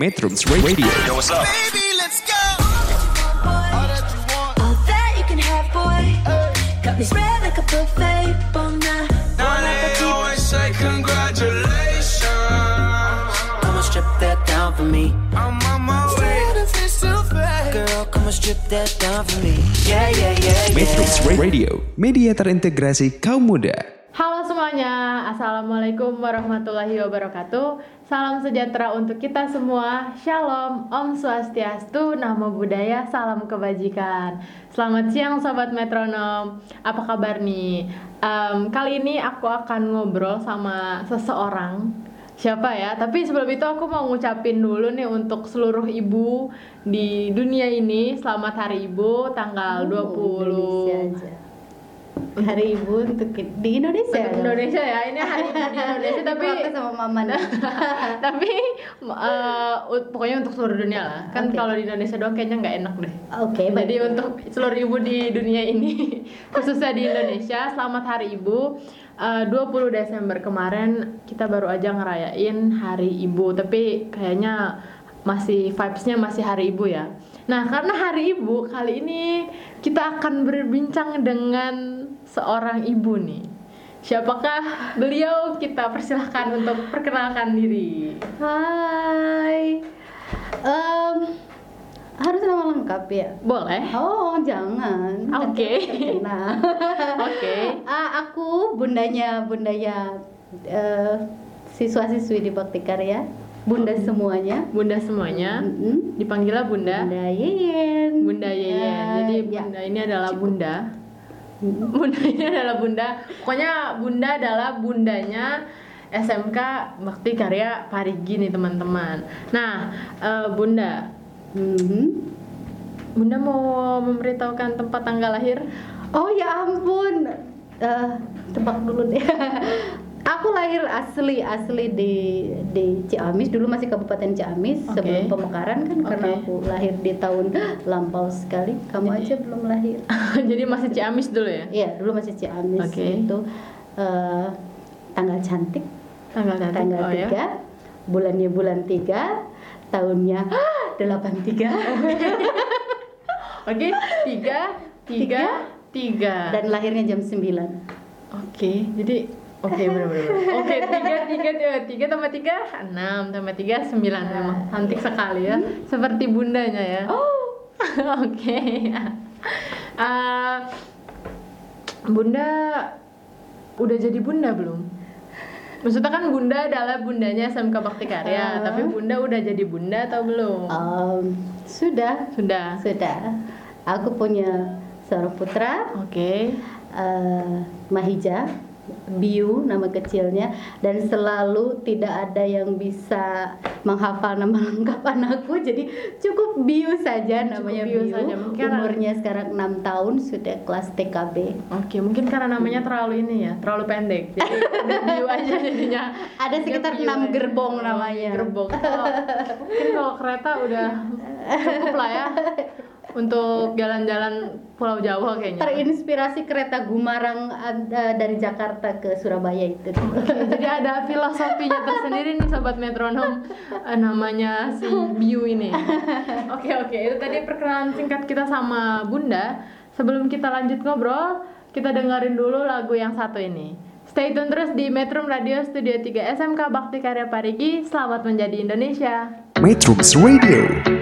Metrums Radio. Yo, what's up? Baby, let's go. All that you can have, boy. Got me spread like a buffet. Bon night. Now they always say congratulations. Come and strip that down for me. I'm on my way. It's too fast. Girl, come and strip that down for me. Yeah, yeah, yeah, Metrums. Radio, media terintegrasi kaum muda. Halo semuanya, Assalamualaikum warahmatullahi wabarakatuh Salam sejahtera untuk kita semua Shalom, Om Swastiastu, Namo Buddhaya, Salam Kebajikan Selamat siang Sobat Metronom Apa kabar nih? Em, kali ini aku akan ngobrol sama seseorang Siapa ya? Tapi sebelum itu aku mau ngucapin dulu nih untuk seluruh ibu di dunia ini Selamat Hari Ibu tanggal 20 Indonesia aja. Hari Ibu untuk di Indonesia. Untuk Indonesia ya, ini hari ibu di Indonesia tapi sama mama tapi eh, u- pokoknya untuk seluruh dunia lah. Kan Oke. kalau di Indonesia doang kayaknya nggak enak deh. Oke, baik. Jadi untuk seluruh ibu di dunia ini, khususnya di Indonesia, selamat Hari Ibu. Eh, 20 Desember kemarin kita baru aja ngerayain Hari Ibu, tapi kayaknya masih vibes-nya masih Hari Ibu ya. Nah, karena Hari Ibu kali ini kita akan berbincang dengan seorang ibu nih. Siapakah beliau? Kita persilahkan untuk perkenalkan diri. Hai. Em, harus nama lengkap ya? Boleh? Oh, jangan. Oke. Nah. Oke. Ah, aku bundanya bundanya eh, siswa-siswi di Bakti Karya. Bunda semuanya. Bunda semuanya. Dipanggilnya Bunda. Bunda Yeyen. Bunda Yeyen. Ya, Jadi ya. Bunda ini adalah Bunda. Bunda ini adalah Bunda. Pokoknya Bunda adalah bundanya SMK Bakti Karya Parigi nih teman-teman. Nah, eh, Bunda, Mhm. Bunda mau memberitahukan tempat tanggal lahir? Oh ya ampun, Eh, tebak dulu deh. Aku lahir asli asli di di Ciamis dulu masih Kabupaten Ciamis Oke. sebelum pemekaran kan karena Oke. aku lahir di tahun lampau sekali. Kamu Jadi- aja belum lahir. Jadi masih Ciamis dulu ya? Iya dulu masih Ciamis Oke. itu eh, tanggal cantik Tanggal cantik. tanggal oh, ya? 3 bulannya bulan 3 tahunnya 83 Oke, tiga, tiga, tiga. dan lahirnya jam 9 Oke, jadi oke benar-benar. Oke, tiga, tiga, tiga, tiga tambah tiga, enam tambah tiga, sembilan. Memang cantik sekali ya, seperti bundanya ya. Oh oke. Eh, bunda udah jadi bunda belum? Maksudnya kan bunda adalah bundanya SMK Bakti Karya, Ah. tapi bunda udah jadi bunda atau belum? Em, Sudah Sudah. Sudah. Aku punya seorang putra, Oke. eh, Mahija, Biu nama kecilnya, dan selalu tidak ada yang bisa menghafal nama lengkap anakku, jadi cukup Biu saja namanya Biu Biu. saja. Mungkin Umurnya sekarang 6 tahun, sudah kelas TKB. Oke, mungkin karena namanya terlalu ini ya, terlalu pendek. Jadi bio aja jadinya. Ada sekitar bio 6 aja. gerbong Oh, namanya. Gerbong. Kalau- mungkin kalau kereta udah cukup lah ya untuk jalan-jalan Pulau Jawa kayaknya. Terinspirasi kereta Gumarang eh, dari Jakarta ke Surabaya itu. Jadi ada filosofinya tersendiri nih sobat metronom eh, namanya si Biu ini. Oke oke itu tadi perkenalan singkat kita sama Bunda. Sebelum kita lanjut ngobrol, kita dengerin dulu lagu yang satu ini. Stay tune terus di Metro Radio Studio 3 SMK Bakti Karya Parigi. Selamat menjadi Indonesia. Metrums Radio.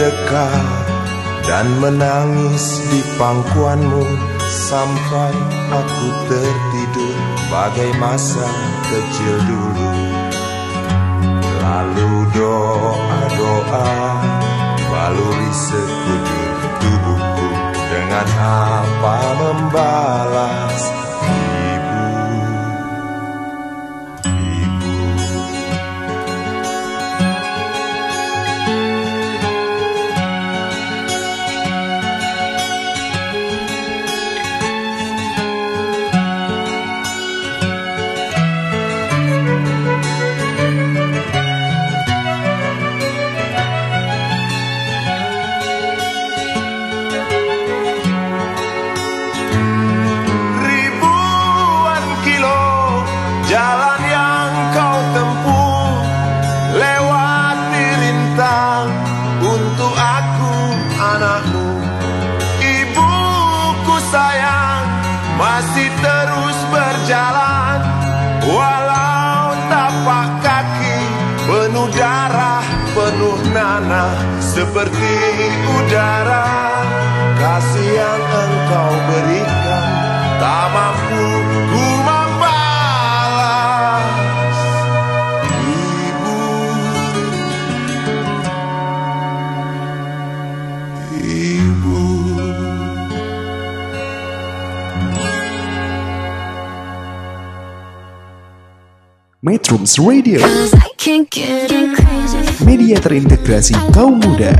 Ku dekat dan menangis di pangkuanmu Sampai aku tertidur bagai masa kecil dulu. Lalu doa-doa baluri sekujur tubuhku Dengan apa membalas Seperti udara Metrums Radio, Cause I can't get crazy. media terintegrasi kaum muda.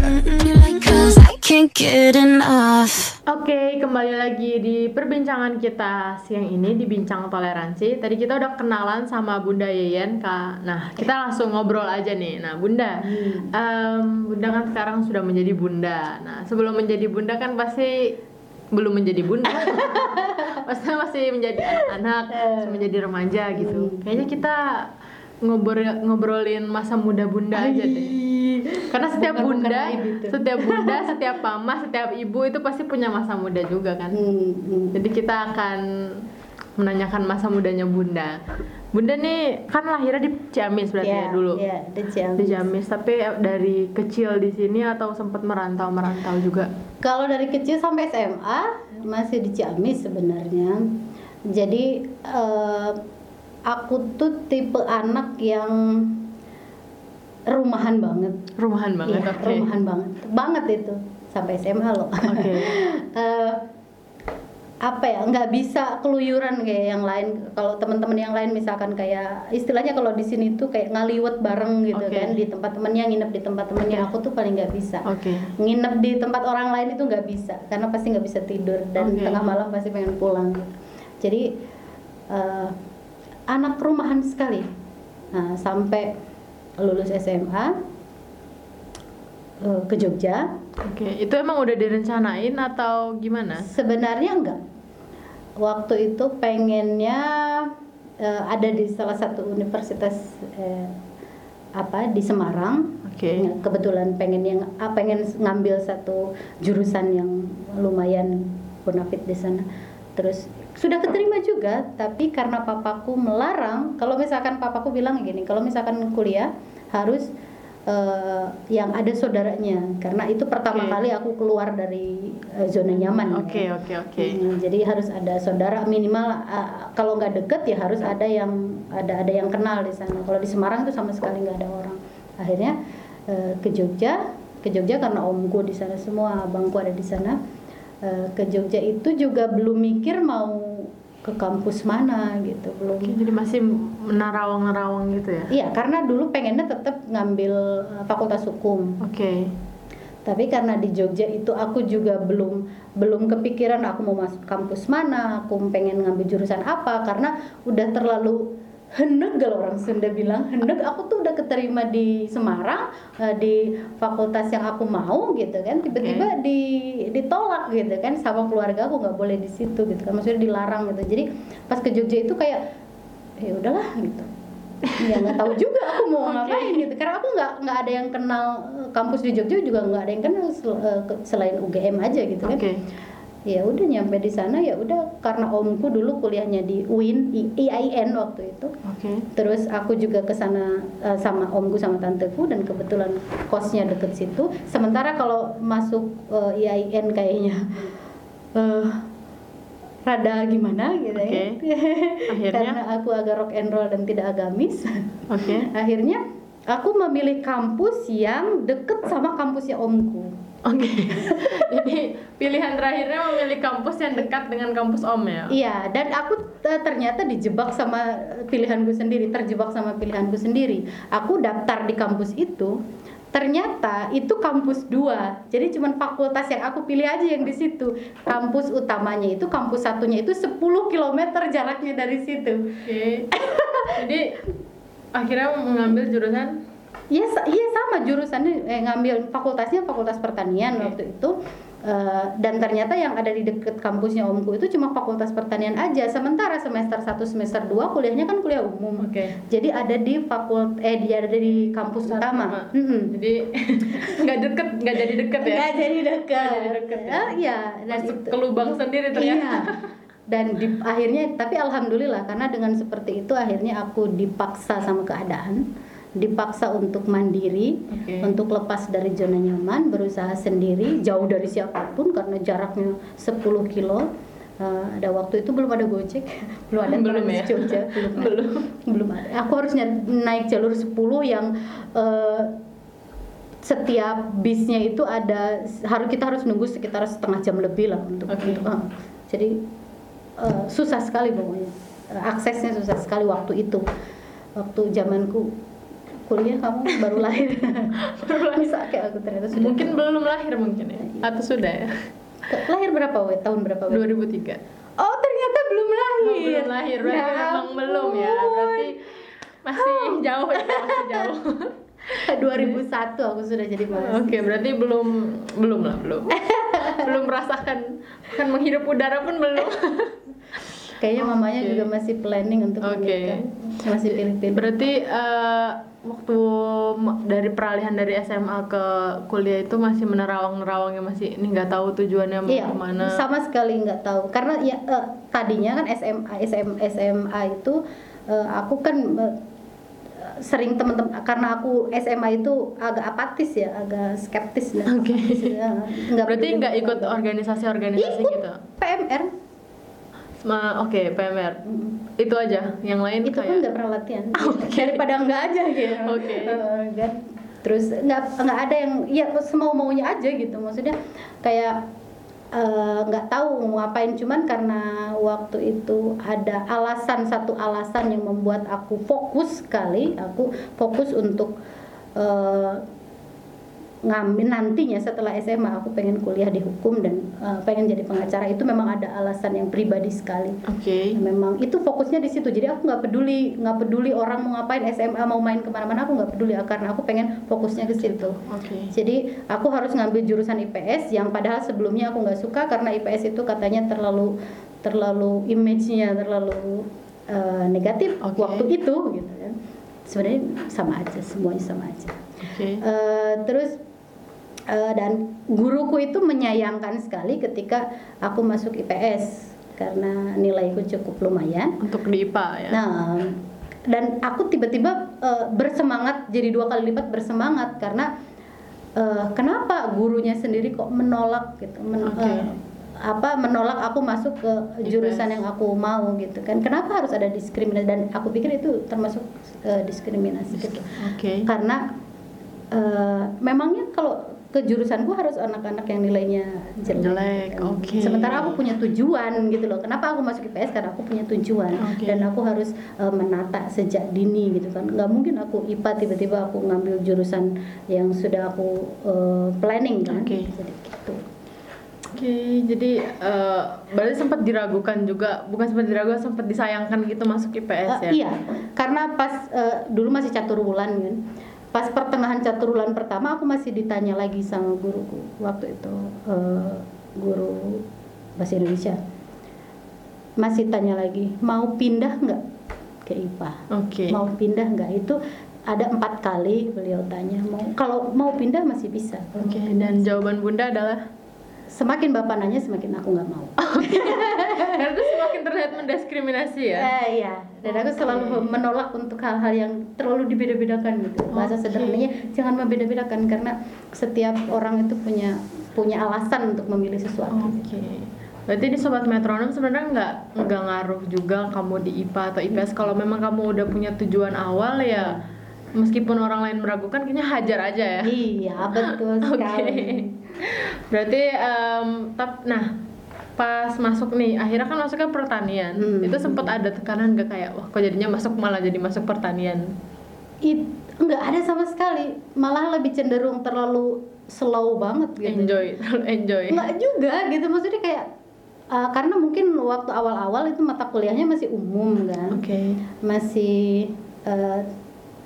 Cause I can't get enough. Oke, kembali lagi di perbincangan kita siang ini di Bincang Toleransi. Tadi kita udah kenalan sama Bunda Yeyen, Kak. Nah, kita langsung ngobrol aja nih. Nah, Bunda, em, Bunda kan sekarang sudah menjadi Bunda. Nah, sebelum menjadi Bunda kan pasti belum menjadi Bunda. Maksudnya masih menjadi anak-anak, masih menjadi remaja gitu. Kayaknya kita ngobrol ngobrolin masa muda Bunda aja deh. Karena setiap Bukan- bukan bunda, aib itu. setiap bunda, setiap mama, setiap ibu itu pasti punya masa muda juga kan. Hmm, hmm. Jadi kita akan menanyakan masa mudanya bunda. Bunda nih kan lahirnya di Ciamis berarti ya, dulu. Iya, di Ciamis. Di Ciamis, tapi dari kecil di sini atau sempat merantau-merantau juga? Kalau dari kecil sampai SMA masih di Ciamis sebenarnya. Jadi eh, aku tuh tipe anak yang rumahan banget. Rumahan banget, Iya, oke. rumahan banget. Banget itu sampai SMA loh. Oke. Eh, apa ya nggak bisa keluyuran kayak yang lain kalau teman-teman yang lain misalkan kayak istilahnya kalau di sini tuh kayak ngaliwet bareng gitu Oke. kan di tempat temennya nginep di tempat temennya aku tuh paling nggak bisa Oke. nginep di tempat orang lain itu nggak bisa karena pasti nggak bisa tidur dan Oke. tengah malam pasti pengen pulang jadi eh, anak rumahan sekali nah sampai lulus SMA eh, ke Jogja Oke, itu emang udah direncanain atau gimana? sebenarnya enggak waktu itu pengennya eh, ada di salah satu universitas eh, apa di Semarang Oke. kebetulan pengen yang ah, pengen ngambil satu jurusan yang lumayan bonafit di sana terus sudah keterima juga tapi karena papaku melarang kalau misalkan papaku bilang gini kalau misalkan kuliah harus eh, yang ada saudaranya karena itu pertama Oke. kali aku keluar dari eh, zona nyaman Oke, ya. oke, oke. Hmm, jadi harus ada saudara minimal ah, kalau nggak deket ya harus ada yang ada ada yang kenal di sana. Kalau di Semarang itu sama sekali nggak ada orang. Akhirnya eh, ke Jogja, ke Jogja karena omku di sana semua, abangku ada di sana. Eh, ke Jogja itu juga belum mikir mau ke kampus mana gitu, belum. Jadi masih menarawang-nerawang gitu ya? Iya, karena dulu pengennya tetap ngambil eh, fakultas hukum. Oke. Tapi karena di Jogja itu aku juga belum belum kepikiran aku mau masuk kampus mana, aku pengen ngambil jurusan apa karena udah terlalu hendeg kalau orang Sunda bilang hendeg aku tuh udah keterima di Semarang eh, di fakultas yang aku mau gitu kan. Tiba-tiba di ditolak gitu kan sama keluarga aku nggak boleh di situ gitu kan. Maksudnya dilarang gitu. Jadi pas ke Jogja itu kayak ya udahlah gitu. Ya nggak tahu juga aku mau Oke. ngapain gitu. Karena aku nggak nggak ada yang kenal kampus di Jogja juga nggak ada yang kenal sel- eh, selain UGM aja gitu kan. Oke. Ya udah nyampe di sana ya udah karena omku dulu kuliahnya di UIN IAIN waktu itu Oke. terus aku juga ke sana eh, sama omku sama tanteku dan kebetulan kosnya deket situ sementara kalau masuk eh, IAIN kayaknya eh, rada gimana gitu Oke. ya Akhirnya? karena aku agak rock and roll dan tidak agamis Oke. akhirnya aku memilih kampus yang deket sama kampusnya omku Oke. Jadi pilihan terakhirnya memilih kampus yang dekat dengan kampus Om ya. Iya, dan aku eh, ternyata dijebak sama pilihanku sendiri, terjebak sama pilihanku sendiri. Aku daftar di kampus itu, ternyata itu kampus dua. Jadi cuman fakultas yang aku pilih aja yang di situ. Kampus utamanya itu, kampus satunya itu 10 km jaraknya dari situ. Oke. Jadi akhirnya mengambil jurusan Iya, iya sama jurusannya eh, ngambil fakultasnya fakultas pertanian Oke. waktu itu. Eh, dan ternyata yang ada di deket kampusnya omku itu cuma fakultas pertanian aja. Sementara semester 1 semester 2 kuliahnya kan kuliah umum. Oke. Jadi ada di fakult eh dia ada di kampus utama. Mm-mm. Jadi nggak deket, nggak jadi deket ya. Nggak jadi dekat. Nggak jadi deket ya. Ah, iya, dan Masuk itu- ke lubang sendiri ternyata. Iya. Dan di, akhirnya tapi alhamdulillah karena dengan seperti itu akhirnya aku dipaksa sama keadaan, dipaksa untuk mandiri, Oke. untuk lepas dari zona nyaman, berusaha sendiri, jauh dari siapa pun karena jaraknya 10 kilo. Eh, ada waktu itu belum ada Gojek, belum ada Belum ya? Jogja, belum, ada. Belum. belum ada. Aku harus naik jalur 10 yang eh, setiap bisnya itu ada harus kita harus nunggu sekitar setengah jam lebih lah untuk, Oke. untuk ah. jadi eh, susah sekali pokoknya aksesnya susah sekali waktu itu waktu zamanku kuliah kamu baru lahir bisa kayak aku ternyata sudah Mungkin belum lahir mungkin ya. Atau sudah ya. Lahir berapa we tahun berapa we 2003. oh ternyata belum lahir Oh, belum lahir berarti Ya memang belum ya. Berarti masih jauh ya, masih jauh. 2001 aku sudah jadi mahasiswa Oke, berarti belum belum lah, belum. belum merasakan kan menghirup udara pun belum. Kayaknya mamanya Oke. juga masih planning untuk Oke. menikah masih pilih-pilih Berarti eh, waktu dari peralihan dari SMA ke kuliah itu masih menerawang-nerawangnya masih ini nggak tahu tujuannya mau Iya, ke mana. sama sekali nggak tahu. Karena ya eh, tadinya kan SMA SM, SMA itu eh, aku kan eh, sering teman-teman karena aku SMA itu agak apatis ya, agak skeptis dan Oke. apatis, ya. Nggak Berarti nggak ikut organisasi-organisasi gitu. PMR Ma- Oke, PMR. Itu aja. Yang lain itu pun kayak nggak pernah latihan daripada nggak aja gitu Oke. Eh, kan. terus nggak nggak ada yang ya semau maunya aja gitu maksudnya kayak eh, nggak tahu mau ngapain cuman karena waktu itu ada alasan satu alasan yang membuat aku fokus sekali aku fokus untuk eh, ngambil nantinya setelah SMA aku pengen kuliah di hukum dan eh, pengen jadi pengacara itu memang ada alasan yang pribadi sekali Oke. memang itu fokusnya di situ jadi aku nggak peduli nggak peduli orang mau ngapain SMA mau main ke mana-mana aku nggak peduli karena aku pengen fokusnya ke situ Oke. jadi aku harus ngambil jurusan IPS yang padahal sebelumnya aku nggak suka karena IPS itu katanya terlalu terlalu image-nya terlalu eh, negatif Oke. waktu itu gitu kan sebenarnya sama aja semuanya sama aja Oke. Eh, terus eh, dan guruku itu menyayangkan sekali ketika aku masuk IPS karena nilaiku cukup lumayan. Untuk di IPA ya. Nah, dan aku tiba-tiba eh, bersemangat jadi dua kali lipat bersemangat karena eh, kenapa gurunya sendiri kok menolak gitu, men- Oke. eh, apa menolak aku masuk ke jurusan yang aku mau gitu kan? Kenapa harus ada diskriminasi? Dan aku pikir itu termasuk eh, diskriminasi gitu Oke. karena eh, memangnya kalau ke jurusanku harus anak-anak yang nilainya jelek. Jelek, gitu oke. Sementara aku punya tujuan gitu loh. Kenapa aku masuk IPS? Karena aku punya tujuan Oke. dan aku harus eh, menata sejak dini gitu kan. Nggak mungkin aku IPA tiba-tiba aku ngambil jurusan yang sudah aku eh, planning kan. Oke. Jadi gitu. Oke, jadi eh, berarti sempat diragukan juga, bukan sempat diragukan, sempat disayangkan gitu masuk IPS ya? Eh, Iya, karena pas eh, dulu masih catur bulan kan. Pas pertengahan catur bulan pertama aku masih ditanya lagi sama guruku waktu itu eh, guru bahasa Indonesia. Masih tanya lagi, mau pindah nggak? ke IPA Oke. mau pindah nggak itu ada empat kali beliau tanya mau kalau mau pindah masih bisa Oke, mau pindah dan jawaban Bunda adalah semakin bapak nanya semakin aku nggak mau karena itu semakin terlihat mendiskriminasi ya. Eh, iya dan aku selalu menolak untuk hal-hal yang terlalu dibeda-bedakan gitu bahasa Oke. sederhananya jangan membeda-bedakan karena setiap orang itu punya punya alasan untuk memilih sesuatu Oke. Berarti di sobat metronom sebenarnya nggak nggak ngaruh juga kamu di IPA atau IPS kalau memang kamu udah punya tujuan awal ya meskipun orang lain meragukan kayaknya hajar aja ya. iya betul Oke. sekali Berarti em, tap, nah pas masuk nih akhirnya kan masuknya pertanian. Hmm. Itu sempat ada tekanan gak kayak wah kok jadinya masuk malah jadi masuk pertanian. It, nggak ada sama sekali malah lebih cenderung terlalu slow banget gitu Enjoy, enjoy. nggak juga gitu maksudnya kayak uh, karena mungkin waktu awal-awal itu mata kuliahnya masih umum kan Oke. masih uh,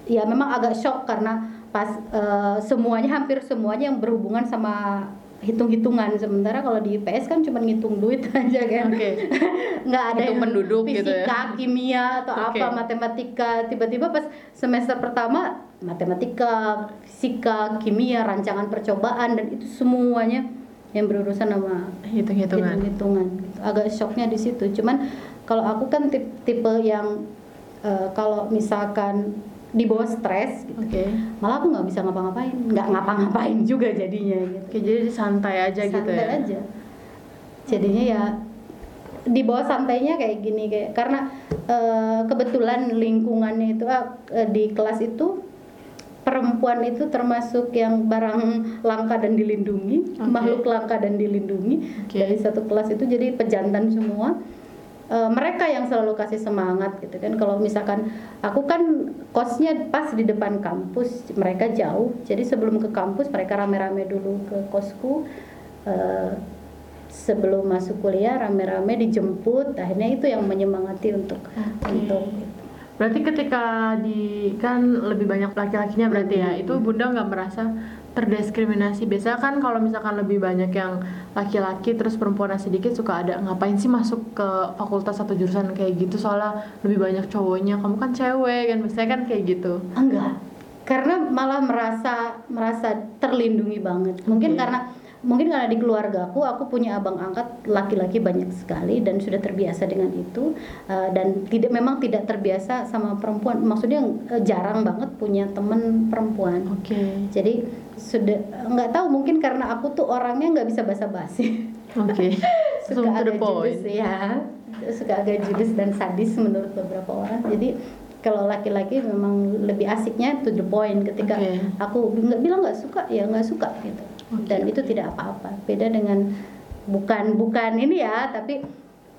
ya memang agak shock karena pas uh, semuanya hampir semuanya yang berhubungan sama hitung-hitungan sementara kalau di IPS kan cuma ngitung duit aja kan Oke. nggak ada Hitung yang penduduk gitu ya. fisika kimia atau Oke. apa matematika tiba-tiba pas semester pertama matematika fisika kimia rancangan percobaan dan itu semuanya yang berurusan sama Hitung-hitungan. hitung-hitungan gitu. agak shocknya di situ cuman kalau aku kan tip- tipe yang eh, kalau misalkan di bawah stres gitu Oke. malah aku nggak bisa ngapa-ngapain nggak ngapa-ngapain juga jadinya gitu Oke, jadi santai aja gitu santai ya. aja jadinya ya di bawah santainya kayak gini kayak karena eh, kebetulan lingkungannya itu eh, di kelas itu perempuan itu termasuk yang barang langka dan dilindungi Oke. makhluk langka dan dilindungi Oke. dari satu kelas itu jadi pejantan semua Eh, mereka yang selalu kasih semangat gitu kan. Kalau misalkan aku kan kosnya pas di depan kampus mereka jauh. Jadi sebelum ke kampus mereka rame-rame dulu ke kosku. Eh, sebelum masuk kuliah rame-rame dijemput. Akhirnya itu yang menyemangati untuk Oke. untuk Berarti ketika di kan lebih banyak laki-lakinya berarti ya, Hmm. itu Bunda nggak merasa terdiskriminasi. Biasanya kan kalau misalkan lebih banyak yang laki-laki terus perempuan sedikit suka ada ngapain sih masuk ke fakultas atau jurusan kayak gitu soalnya lebih banyak cowoknya. Kamu kan cewek kan biasanya kan kayak gitu. enggak karena malah merasa merasa terlindungi banget mungkin Oke. karena mungkin karena di keluargaku aku punya abang angkat laki-laki banyak sekali dan sudah terbiasa dengan itu eh, dan tidak memang tidak terbiasa sama perempuan. Maksudnya eh, jarang banget punya temen perempuan. Oke. jadi sudah nggak tahu mungkin karena aku tuh orangnya nggak bisa basa-basi. Oke. suka Langsung to the agak judes ya suka agak judes dan sadis menurut beberapa orang. Jadi kalau laki-laki memang lebih asiknya to the point ketika Oke. aku nggak bilang nggak suka ya nggak suka gitu dan itu tidak apa-apa beda dengan bukan bukan ini ya tapi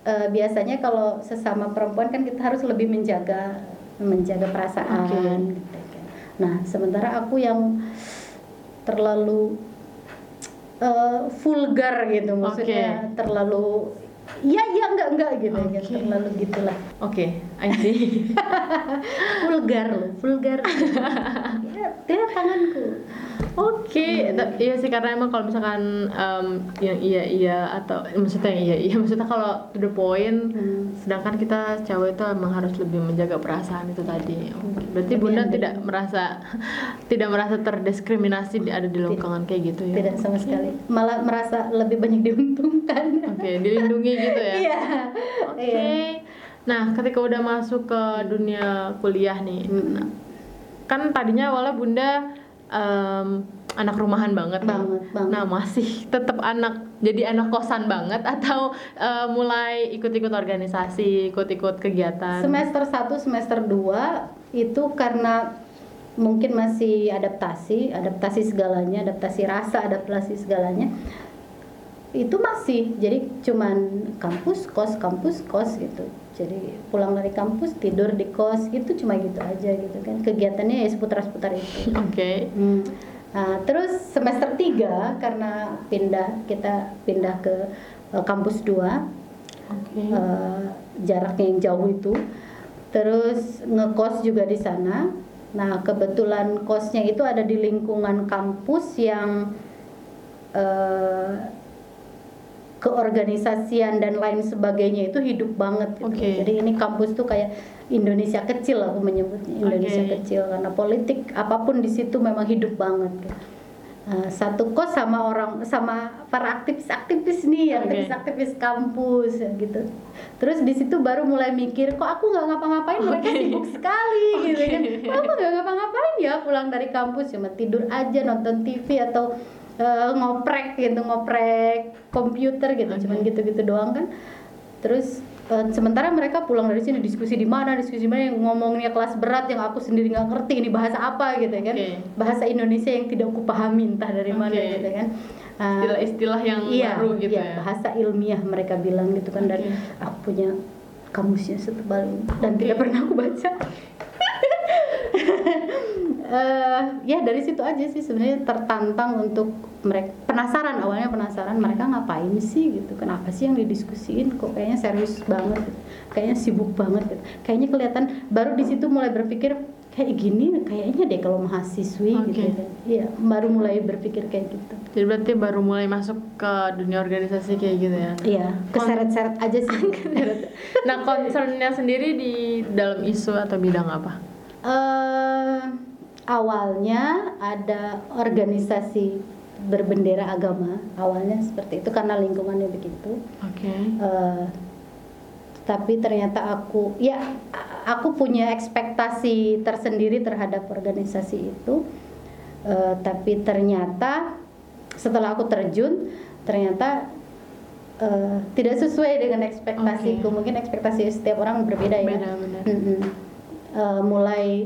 eh, biasanya kalau sesama perempuan kan kita harus lebih menjaga menjaga perasaan Oke. gitu kan. nah sementara aku yang terlalu eh, vulgar gitu maksudnya terlalu ya ya enggak enggak gitu ya Oke. terlalu gitulah Oke, I see. vulgar loh vulgar ya dia tanganku Oke, ta- iya sih karena emang kalau misalkan em, yang iya iya atau maksudnya yang iya iya maksudnya kalau to the point, Hmm. sedangkan kita cewek itu emang harus lebih menjaga perasaan itu tadi. Oke, Berarti Lebih bunda tidak merasa tidak merasa terdiskriminasi di ada di lingkungan kayak gitu ya? tidak sama sekali malah merasa lebih banyak diuntungkan Oke, dilindungi gitu ya? iya Oke. Iya. Nah, ketika udah masuk ke dunia kuliah nih, Hmm. kan tadinya awalnya bunda em, anak rumahan banget, nih. Banget, banget. Nah, masih tetap anak jadi anak kosan banget atau eh, mulai ikut-ikut organisasi, ikut-ikut kegiatan? semester 1 semester 2 itu karena mungkin masih adaptasi adaptasi segalanya adaptasi rasa adaptasi segalanya itu masih jadi cuman kampus kos kampus kos gitu jadi pulang dari kampus tidur di kos gitu cuma gitu aja gitu kan kegiatannya ya seputar-seputar itu Oke. Hmm. Nah, terus semester 3 karena pindah kita pindah ke eh, kampus 2 Oke. eh, jaraknya yang jauh itu terus ngekos juga di sana nah kebetulan kosnya itu ada di lingkungan kampus yang eh, keorganisasian dan lain sebagainya itu hidup banget gitu. Oke. Jadi ini kampus tuh kayak Indonesia kecil aku menyebutnya Indonesia Oke. kecil karena politik apa pun di situ memang hidup banget. Gitu. Uh, satu kos sama orang sama para aktivis-aktivis nih, Oke. aktivis-aktivis kampus ya gitu. Terus di situ baru mulai mikir kok aku nggak ngapa-ngapain mereka Oke. sibuk sekali gitu kan. Kok aku nggak ngapa-ngapain ya pulang dari kampus cuma tidur aja nonton TV atau eh, ngoprek gitu ngoprek komputer gitu Oke. cuman gitu-gitu doang kan. Terus eh, sementara mereka pulang dari sini diskusi di mana diskusi di mana yang ngomongnya kelas berat yang aku sendiri nggak ngerti ini bahasa apa gitu kan Oke. bahasa Indonesia yang tidak aku pahami entah dari mana Oke. gitu kan Ah, Istilah-istilah yang iya, baru gitu iya, ya. bahasa ilmiah mereka bilang gitu kan dan Oke. aku punya kamusnya setebal ini dan Oke. tidak pernah aku baca Eh, ya dari situ aja sih sebenarnya tertantang untuk mereka penasaran awalnya penasaran mereka ngapain sih gitu kenapa sih yang didiskusiin kok kayaknya serius banget gitu. kayaknya sibuk banget gitu. kayaknya kelihatan baru di situ mulai berpikir kayak gini kayaknya deh kalau mahasiswi gitu Oke. kan iya baru mulai berpikir kayak gitu Jadi berarti baru mulai masuk ke dunia organisasi kayak gitu ya. Iya, keseret-seret aja sih. Nah, concernnya sendiri di dalam isu atau bidang apa? Eh, awalnya ada organisasi berbendera agama, awalnya seperti itu karena lingkungannya begitu. Oke. Eh, tapi ternyata aku, ya aku punya ekspektasi tersendiri terhadap organisasi itu. Eh, tapi ternyata setelah aku terjun, ternyata eh, tidak sesuai dengan ekspektasiku. Oke. Mungkin ekspektasi setiap orang berbeda ya. Beda, benar. Mm-mm. Eh, mulai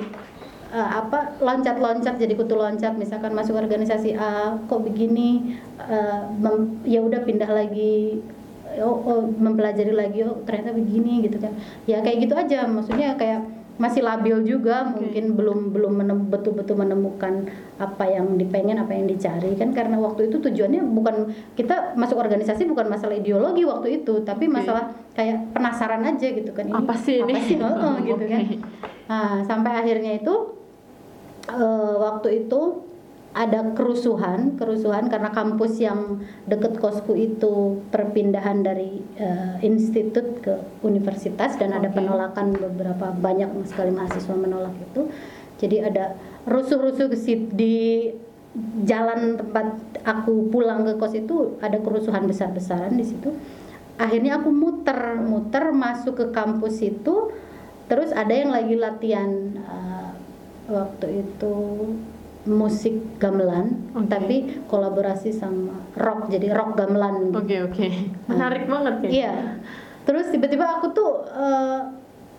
eh, apa loncat-loncat jadi kutu loncat. Misalkan masuk organisasi A kok begini? Mem- ya udah pindah lagi. Oh, oh, mempelajari lagi. Oh ternyata begini gitu kan. Ya kayak gitu aja. Maksudnya kayak masih labil juga Oke. mungkin belum belum menem- betul-betul menemukan apa yang dipengen apa yang dicari kan karena waktu itu tujuannya bukan kita masuk organisasi bukan masalah ideologi waktu itu tapi Oke. masalah kayak penasaran aja gitu kan Apa sih ini? sih? Heeh, gitu kan Nah, sampai akhirnya itu eh, waktu itu ada kerusuhan, kerusuhan karena kampus yang deket kosku itu perpindahan dari eh, institut ke universitas dan ada Oke. penolakan beberapa banyak sekali mahasiswa menolak itu. Jadi ada rusuh-rusuh di jalan tempat aku pulang ke kos itu ada kerusuhan besar-besaran di situ. Akhirnya aku muter, muter masuk ke kampus itu terus ada yang lagi latihan uh, waktu itu musik gamelan Oke. tapi kolaborasi sama rock jadi rock gamelan. Oke, oke. Menarik banget ya. Iya. Terus tiba-tiba aku tuh eh,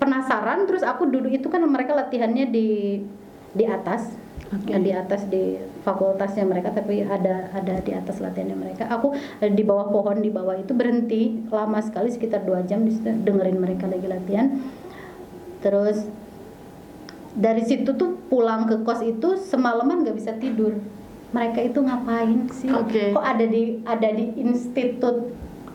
penasaran terus aku duduk itu kan mereka latihannya di di atas. Oke. Di atas di fakultasnya mereka tapi ada ada di atas latihannya mereka. Aku eh, di bawah pohon di bawah itu berhenti lama sekali sekitar dua jam di dengerin mereka lagi latihan. Terus dari situ tuh pulang ke kos itu semalaman nggak bisa tidur. Mereka itu ngapain sih? Oke. Kok ada di ada di institut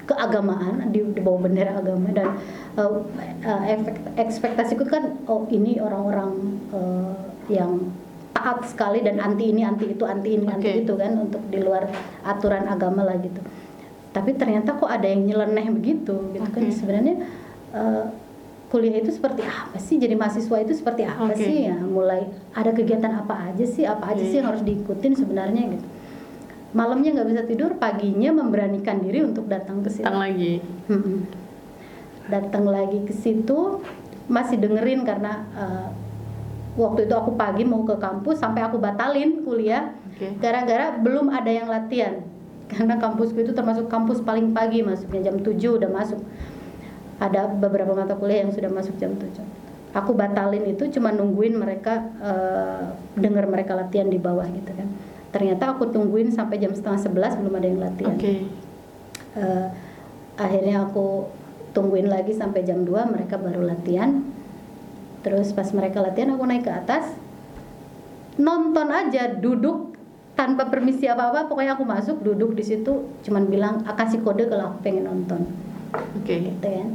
keagamaan di, di bawah bendera agama dan uh, uh, efek, ekspektasiku kan oh ini orang-orang uh, yang taat sekali dan anti ini anti itu anti ini anti Oke. itu kan untuk di luar aturan agama lah gitu. Tapi ternyata kok ada yang nyeleneh begitu gitu kan Oke. sebenarnya uh, kuliah itu seperti apa sih? Jadi mahasiswa itu seperti apa Oke. sih? Ya mulai ada kegiatan apa aja sih? Apa aja Oke. sih yang harus diikutin sebenarnya gitu. Malamnya nggak bisa tidur paginya memberanikan diri untuk datang ke situ. Datang lagi. Datang lagi ke situ masih dengerin karena uh, waktu itu aku pagi mau ke kampus sampai aku batalin kuliah. Gara-gara belum ada yang latihan. Karena kampusku itu termasuk kampus paling pagi masuknya jam 7 udah masuk ada beberapa mata kuliah yang sudah masuk jam 7 aku batalin itu cuma nungguin mereka eh, dengar mereka latihan di bawah gitu kan. Ternyata aku tungguin sampai jam setengah sebelas belum ada yang latihan. Oke. Eh, akhirnya aku tungguin lagi sampai jam 2 mereka baru latihan. Terus pas mereka latihan aku naik ke atas. Nonton aja duduk tanpa permisi apa-apa pokoknya aku masuk duduk di situ cuman bilang "Ah, kasih kode kalau aku pengen nonton Oke. gitu kan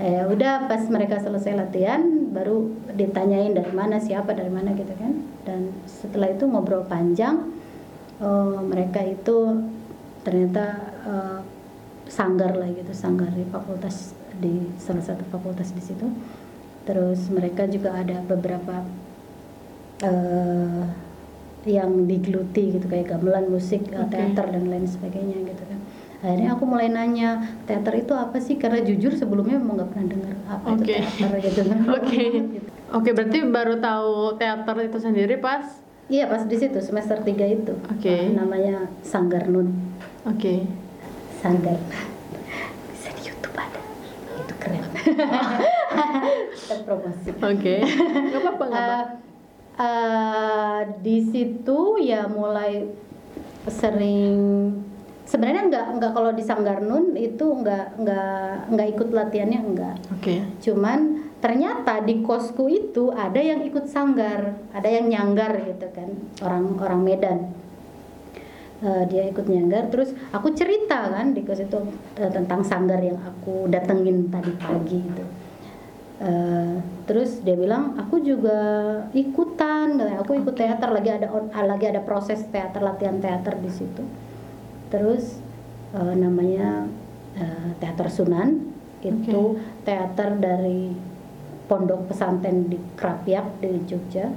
eh, udah pas mereka selesai latihan baru ditanyain dari mana siapa dari mana gitu kan dan setelah itu ngobrol panjang oh, mereka itu ternyata eh, sanggar lah gitu sanggar di fakultas di salah satu fakultas di situ terus mereka juga ada beberapa eh, yang digeluti gitu kayak gamelan musik eh, Oke. teater dan lain sebagainya gitu kan akhirnya aku mulai nanya teater itu apa sih karena jujur sebelumnya memang nggak pernah dengar apa itu Oke. teater gitu kan Oke. Gitu. Oke, berarti baru tahu teater itu sendiri pas. iya pas di situ semester 3 itu Oke. Eh, namanya Sanggar Nun Oke. Sanggar bisa di YouTube ada itu keren kita promosi Oke. Gak apa-apa, nggak apa. Eh, eh, di situ ya mulai sering sebenarnya nggak nggak kalau di Sanggar Nun itu nggak nggak nggak ikut latihannya enggak Oke. cuman ternyata di kosku itu ada yang ikut sanggar ada yang nyanggar gitu kan orang orang Medan. Eh, dia ikut nyanggar. Terus aku cerita kan di kos itu eh, tentang sanggar yang aku datengin tadi pagi gitu Eh, terus dia bilang aku juga ikutan. Aku ikut teater lagi ada on- lagi ada proses teater latihan teater di situ terus eh, namanya eh, teater Sunan itu teater dari pondok pesantren di Krapiak di Jogja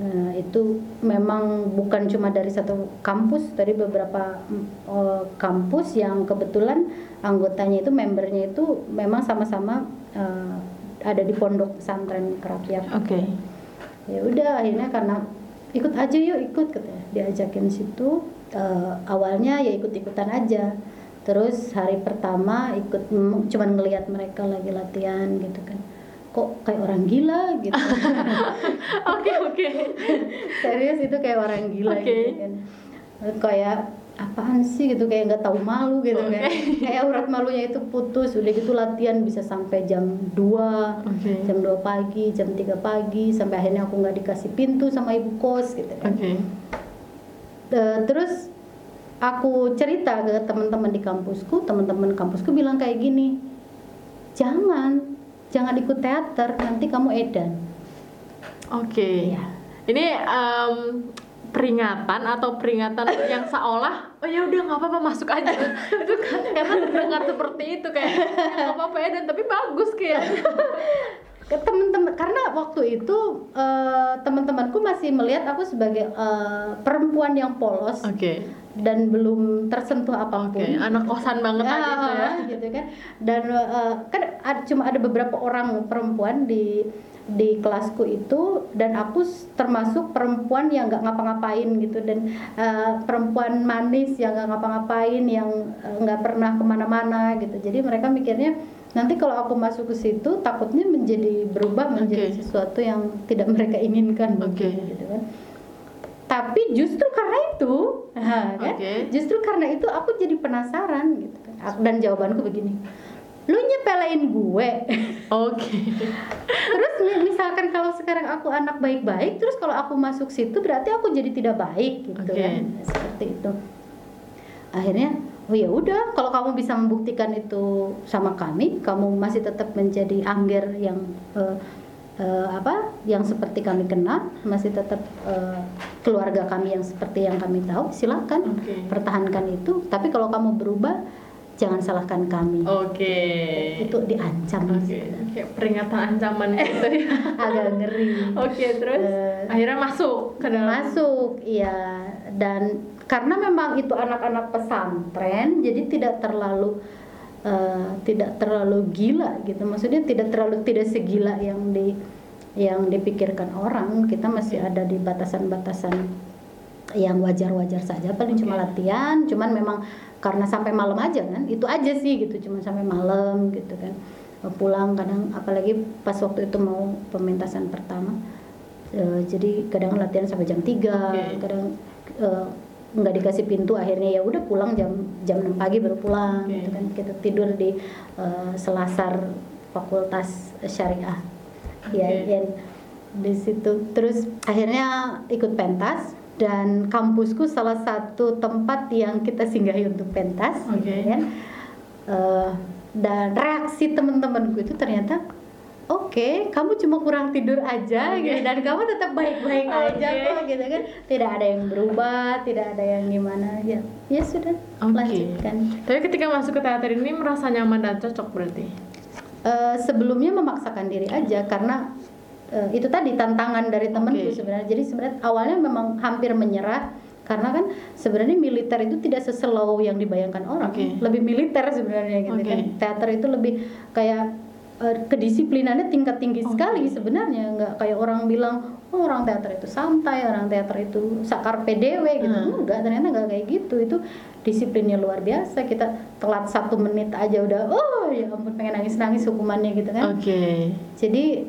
Nah, itu memang bukan cuma dari satu kampus, dari beberapa eh, kampus yang kebetulan anggotanya itu membernya itu memang sama-sama eh, ada di pondok pesantren Krapiak. Oke. Ya udah akhirnya karena ikut aja yuk ikut katanya. Diajakin situ eh, awalnya ya ikut-ikutan aja. Terus hari pertama ikut mm, cuman ngelihat mereka lagi latihan gitu kan. Kok kayak orang gila gitu. Oke, oke. serius itu kayak orang gila Oke. gitu kan kayak apaan sih gitu kayak nggak tahu malu gitu kan kayak urat malunya itu putus udah gitu latihan bisa sampai jam 2 Oke. jam 2 pagi jam 3 pagi sampai akhirnya aku nggak dikasih pintu sama ibu kos gitu kan Oke. Eh, terus aku cerita ke teman-teman di kampusku teman-teman kampusku bilang kayak gini jangan jangan ikut teater nanti kamu edan Oke. Iya. Ini em, peringatan atau peringatan yang seolah oh ya udah nggak apa-apa masuk aja itu kan karena terdengar seperti itu kayak "Ya, nggak apa-apa ya dan tapi bagus kayak teman-teman karena waktu itu eh, teman-temanku masih melihat aku sebagai eh, perempuan yang polos oke. dan belum tersentuh apa pun. Anak kosan banget Ya, tadi itu ya. Gitu kan. Dan eh, kan ada, cuma ada beberapa orang perempuan di di kelasku itu dan aku termasuk perempuan yang nggak ngapa-ngapain gitu dan eh, perempuan manis yang nggak ngapa-ngapain yang nggak pernah ke mana-mana gitu. Jadi mereka mikirnya nanti kalau aku masuk ke situ takutnya menjadi berubah menjadi sesuatu yang tidak mereka inginkan mungkin, gitu kan. Tapi justru karena itu nah, kan? Oke. justru karena itu aku jadi penasaran gitu kan. Dan jawabanku begini lu nyepelein gue. Oke. Terus mi- misalkan kalau sekarang aku anak baik-baik terus kalau aku masuk situ berarti aku jadi tidak baik gitu Oke. kan. Seperti itu. Akhirnya oh ya udah. Kalau kamu bisa membuktikan itu sama kami kamu masih tetap menjadi angger yang eh, eh, apa yang seperti kami kenal masih tetap eh, keluarga kami yang seperti yang kami tahu silakan Oke. pertahankan itu. Tapi kalau kamu berubah jangan salahkan kami. Oke. Itu diancam. Oke. Kayak peringatan ancaman gitu ya. Agak ngeri. Oke terus? Eh, akhirnya masuk ke dalam. masuk iya. Dan karena memang itu anak-anak pesantren jadi tidak terlalu eh, tidak terlalu gila gitu. Maksudnya tidak terlalu tidak segila yang di yang dipikirkan orang. Kita masih ada di batasan-batasan yang wajar-wajar saja. Paling cuma Oke. latihan cuman memang karena sampai malam aja kan itu aja sih gitu. Cuma sampai malam gitu kan. Pulang kadang apalagi pas waktu itu mau pementasan pertama. Eh, jadi kadang latihan sampai jam 3 Oke. kadang eh, nggak dikasih pintu akhirnya ya udah pulang jam jam 6 pagi baru pulang Oke. gitu kan kita tidur di eh, selasar fakultas syariah ya Oke. Yen. di situ terus akhirnya ikut pentas dan kampusku salah satu tempat yang kita singgahi untuk pentas Oke. ya. Eh, dan reaksi teman-temanku itu ternyata oke kamu cuma kurang tidur aja gitu dan kamu tetap baik-baik aja Oke. kok gitu kan tidak ada yang berubah tidak ada yang gimana ya ya sudah Oke. lanjutkan Tapi ketika masuk ke teater ini merasa nyaman dan cocok berarti. Eh, sebelumnya memaksakan diri aja karena eh, itu tadi tantangan dari temanku Oke. sebenarnya jadi sebenarnya awalnya memang hampir menyerah karena kan sebenarnya militer itu tidak seslow yang dibayangkan orang Oke. lebih militer sebenarnya gitu Oke. kan teater itu lebih kayak kedisiplinannya tingkat tinggi sekali sebenarnya. Nggak kayak orang bilang oh orang teater itu santai orang teater itu sakar PDW gitu. Hmm. enggak ternyata nggak kayak gitu. Itu disiplinnya luar biasa. Kita telat satu menit aja udah oh ya ampun pengen nangis nangis hukumannya gitu kan. Oke. jadi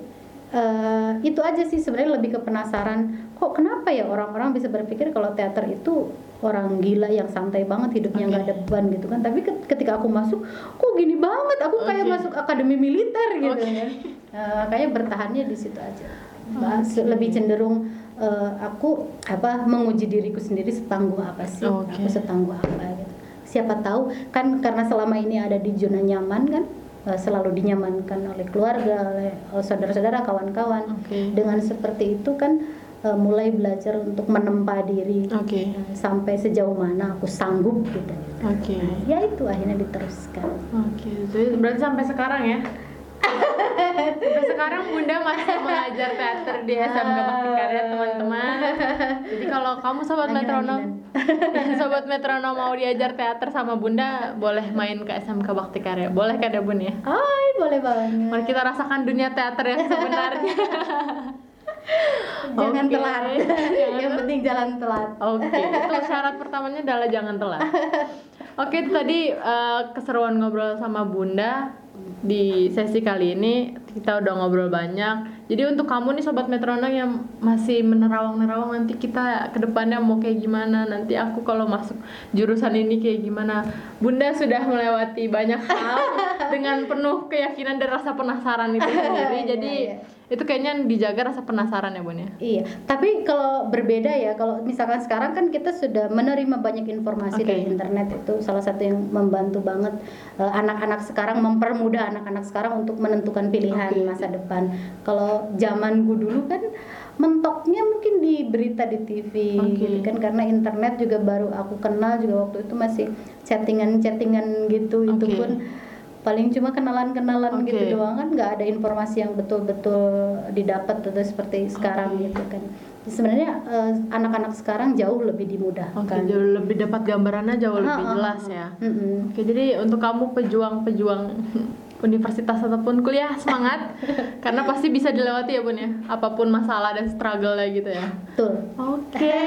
eh, itu aja sih sebenarnya lebih ke penasaran kok kenapa ya orang-orang bisa berpikir kalau teater itu orang gila yang santai banget hidupnya nggak ada beban gitu kan? Tapi ke- ketika aku masuk kok gini banget? Aku kayak Oke. masuk akademi militer gitu Oke. kan. Eh, kayaknya bertahannya di situ aja. Bahas- lebih cenderung eh, aku apa menguji diriku sendiri setangguh apa sih? Oke. aku setangguh apa gitu. Siapa tahu kan karena selama ini ada di zona nyaman kan eh, selalu dinyamankan oleh keluarga oleh eh, saudara-saudara kawan-kawan. Oke. dengan seperti itu kan eh, mulai belajar untuk menempa diri Oke. Eh, sampai sejauh mana aku sanggup gitu Oke. ya itu akhirnya diteruskan Oke, jadi berarti sampai sekarang ya? sampai sekarang Bunda masih mengajar teater di SMK Bakti Karya teman-teman. Jadi kalau kamu sobat Lanjut, metronom, sobat metronom mau diajar teater sama Bunda, boleh main ke SMK Bakti Karya. Boleh kan ya Bun ya? Hai boleh banget Mari kita rasakan dunia teater yang sebenarnya. jangan Oke. telat yang penting jalan telat Oke, itu syarat pertamanya adalah jangan telat. Oke, itu tadi eh, keseruan ngobrol sama Bunda di sesi kali ini kita udah ngobrol banyak. Jadi untuk kamu nih sobat metronom yang masih menerawang-nerawang nanti kita ke depannya mau kayak gimana, nanti aku kalau masuk jurusan ini kayak gimana. Bunda sudah melewati banyak hal dengan penuh keyakinan dan rasa penasaran itu sendiri. Iya, Jadi iya. Itu kayaknya dijaga rasa penasaran ya, Bun ya. Iya, tapi kalau berbeda ya, kalau misalkan sekarang kan kita sudah menerima banyak informasi Oke. dari internet itu salah satu yang membantu banget eh, anak-anak sekarang mempermudah anak-anak sekarang untuk menentukan pilihan Oke. masa depan. Kalau zamanku dulu kan mentoknya mungkin di berita di TV Oke. gitu kan karena internet juga baru aku kenal juga waktu itu masih chattingan-chattingan gitu itu Oke. pun paling cuma kenalan-kenalan Oke. gitu doang kan nggak ada informasi yang betul-betul didapat atau seperti sekarang Oke. gitu kan sebenarnya eh, anak-anak sekarang jauh lebih dimudahkan Oke, jauh lebih dapat gambarannya jauh lebih jelas ya. Mm-mm. Oke, jadi untuk kamu pejuang-pejuang universitas ataupun kuliah semangat karena pasti bisa dilewati ya Bun ya. Apa pun masalah dan struggle gitu ya. betul Oke,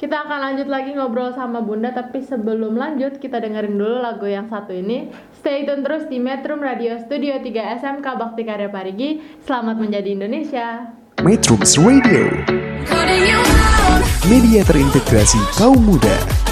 kita akan lanjut lagi ngobrol sama Bunda tapi sebelum lanjut kita dengerin dulu lagu yang satu ini. Stay tune terus di Metro Radio Studio 3 SMK Bakti Karya Parigi. Selamat menjadi Indonesia. Metrums Radio, media terintegrasi kaum muda.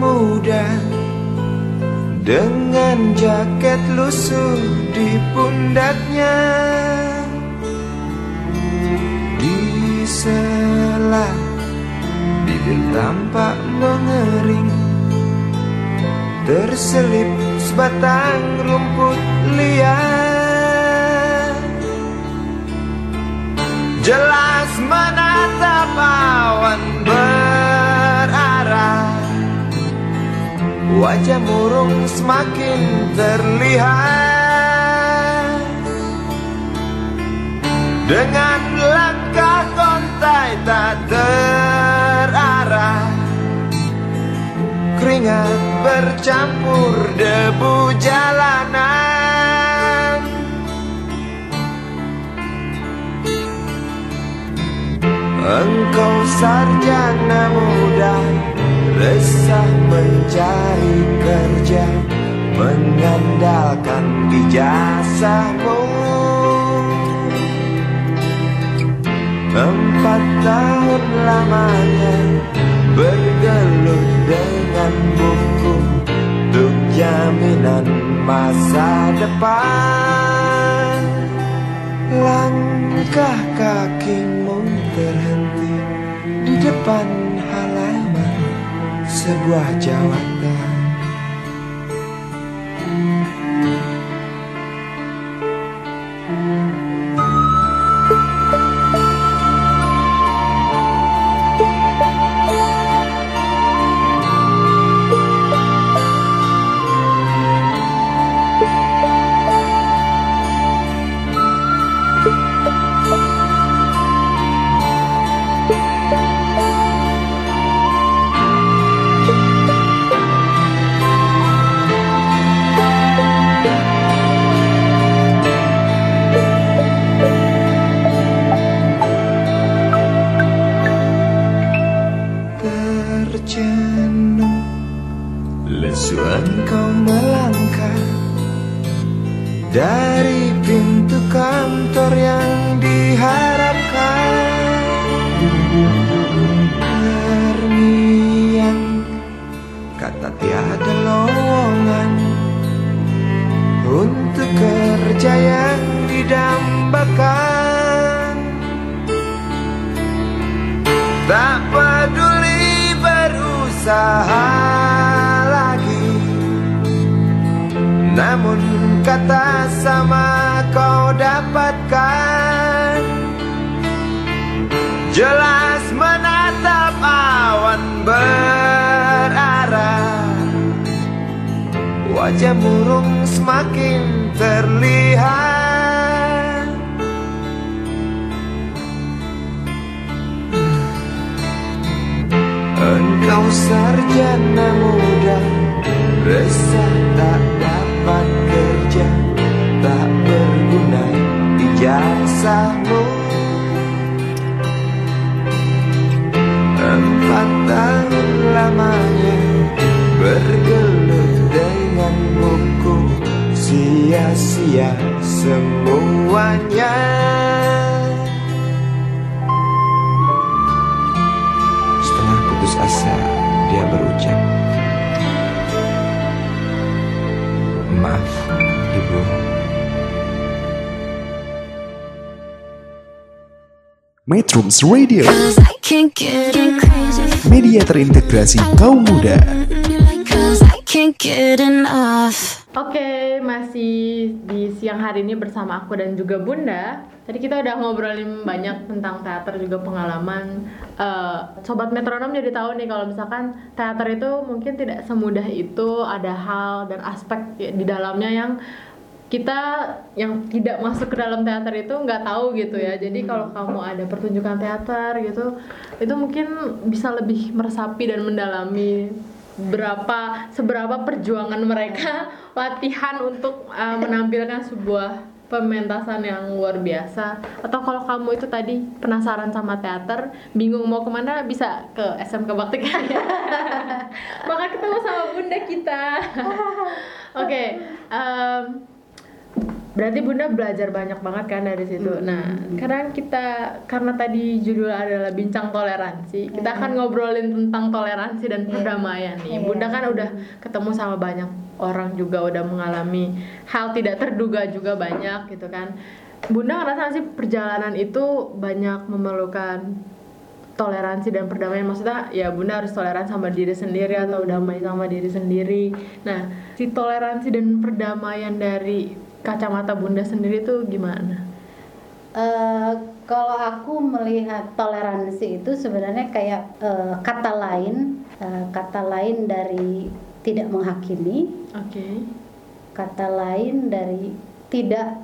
Muda. Dengan jaket lusuh di pundaknya. Di sela Bibir tampak mengering. Terselip sebatang rumput liar. Jelas menatap awan berarah Wajah murung semakin terlihat. Dengan langkah kontai tak terarah. Keringat bercampur debu jalanan. Engkau sarjana muda. Resah mencari kerja Mengandalkan ijazahmu Empat tahun lamanya Bergelut dengan buku Untuk jaminan masa depan. Langkah kakimu terhenti Di depan Sebuah jawatan Engkau sarjana muda Resah tak dapat kerja Tak berguna ijazahmu Empat tahun lamanya Bergelut dengan buku Sia-sia semuanya putus asa, dia berucap, "Maaf, Ibu." Metrums Radio, media terintegrasi kaum muda. Oke, masih di siang hari ini bersama aku dan juga Bunda. Tadi kita udah ngobrolin banyak tentang teater juga pengalaman. Eh, Sobat metronom jadi tahu nih kalau misalkan teater itu mungkin tidak semudah itu, ada hal dan aspek di dalamnya yang kita yang tidak masuk ke dalam teater itu nggak tahu gitu ya. Jadi kalau kamu ada pertunjukan teater gitu, itu mungkin bisa lebih meresapi dan mendalami berapa seberapa perjuangan mereka latihan untuk uh, menampilkan sebuah pementasan yang luar biasa. Atau kalau kamu itu tadi penasaran sama teater bingung mau ke mana bisa ke SMK Bakti Karya maka ketemu sama bunda kita. Oke em, berarti bunda belajar banyak banget kan dari situ. Nah karena kita karena tadi judul adalah bincang toleransi kita akan ngobrolin tentang toleransi dan perdamaian nih. Bunda kan udah ketemu sama banyak orang juga udah mengalami hal tidak terduga juga banyak gitu kan. Bunda ngerasa sih perjalanan itu banyak memerlukan toleransi dan perdamaian? Maksudnya ya bunda harus toleran sama diri sendiri atau damai sama diri sendiri. Nah si toleransi dan perdamaian dari kacamata bunda sendiri tuh gimana? Eh, kalau aku melihat toleransi itu sebenarnya kayak eh, kata lain, eh, kata lain dari tidak menghakimi, oke. Kata lain dari tidak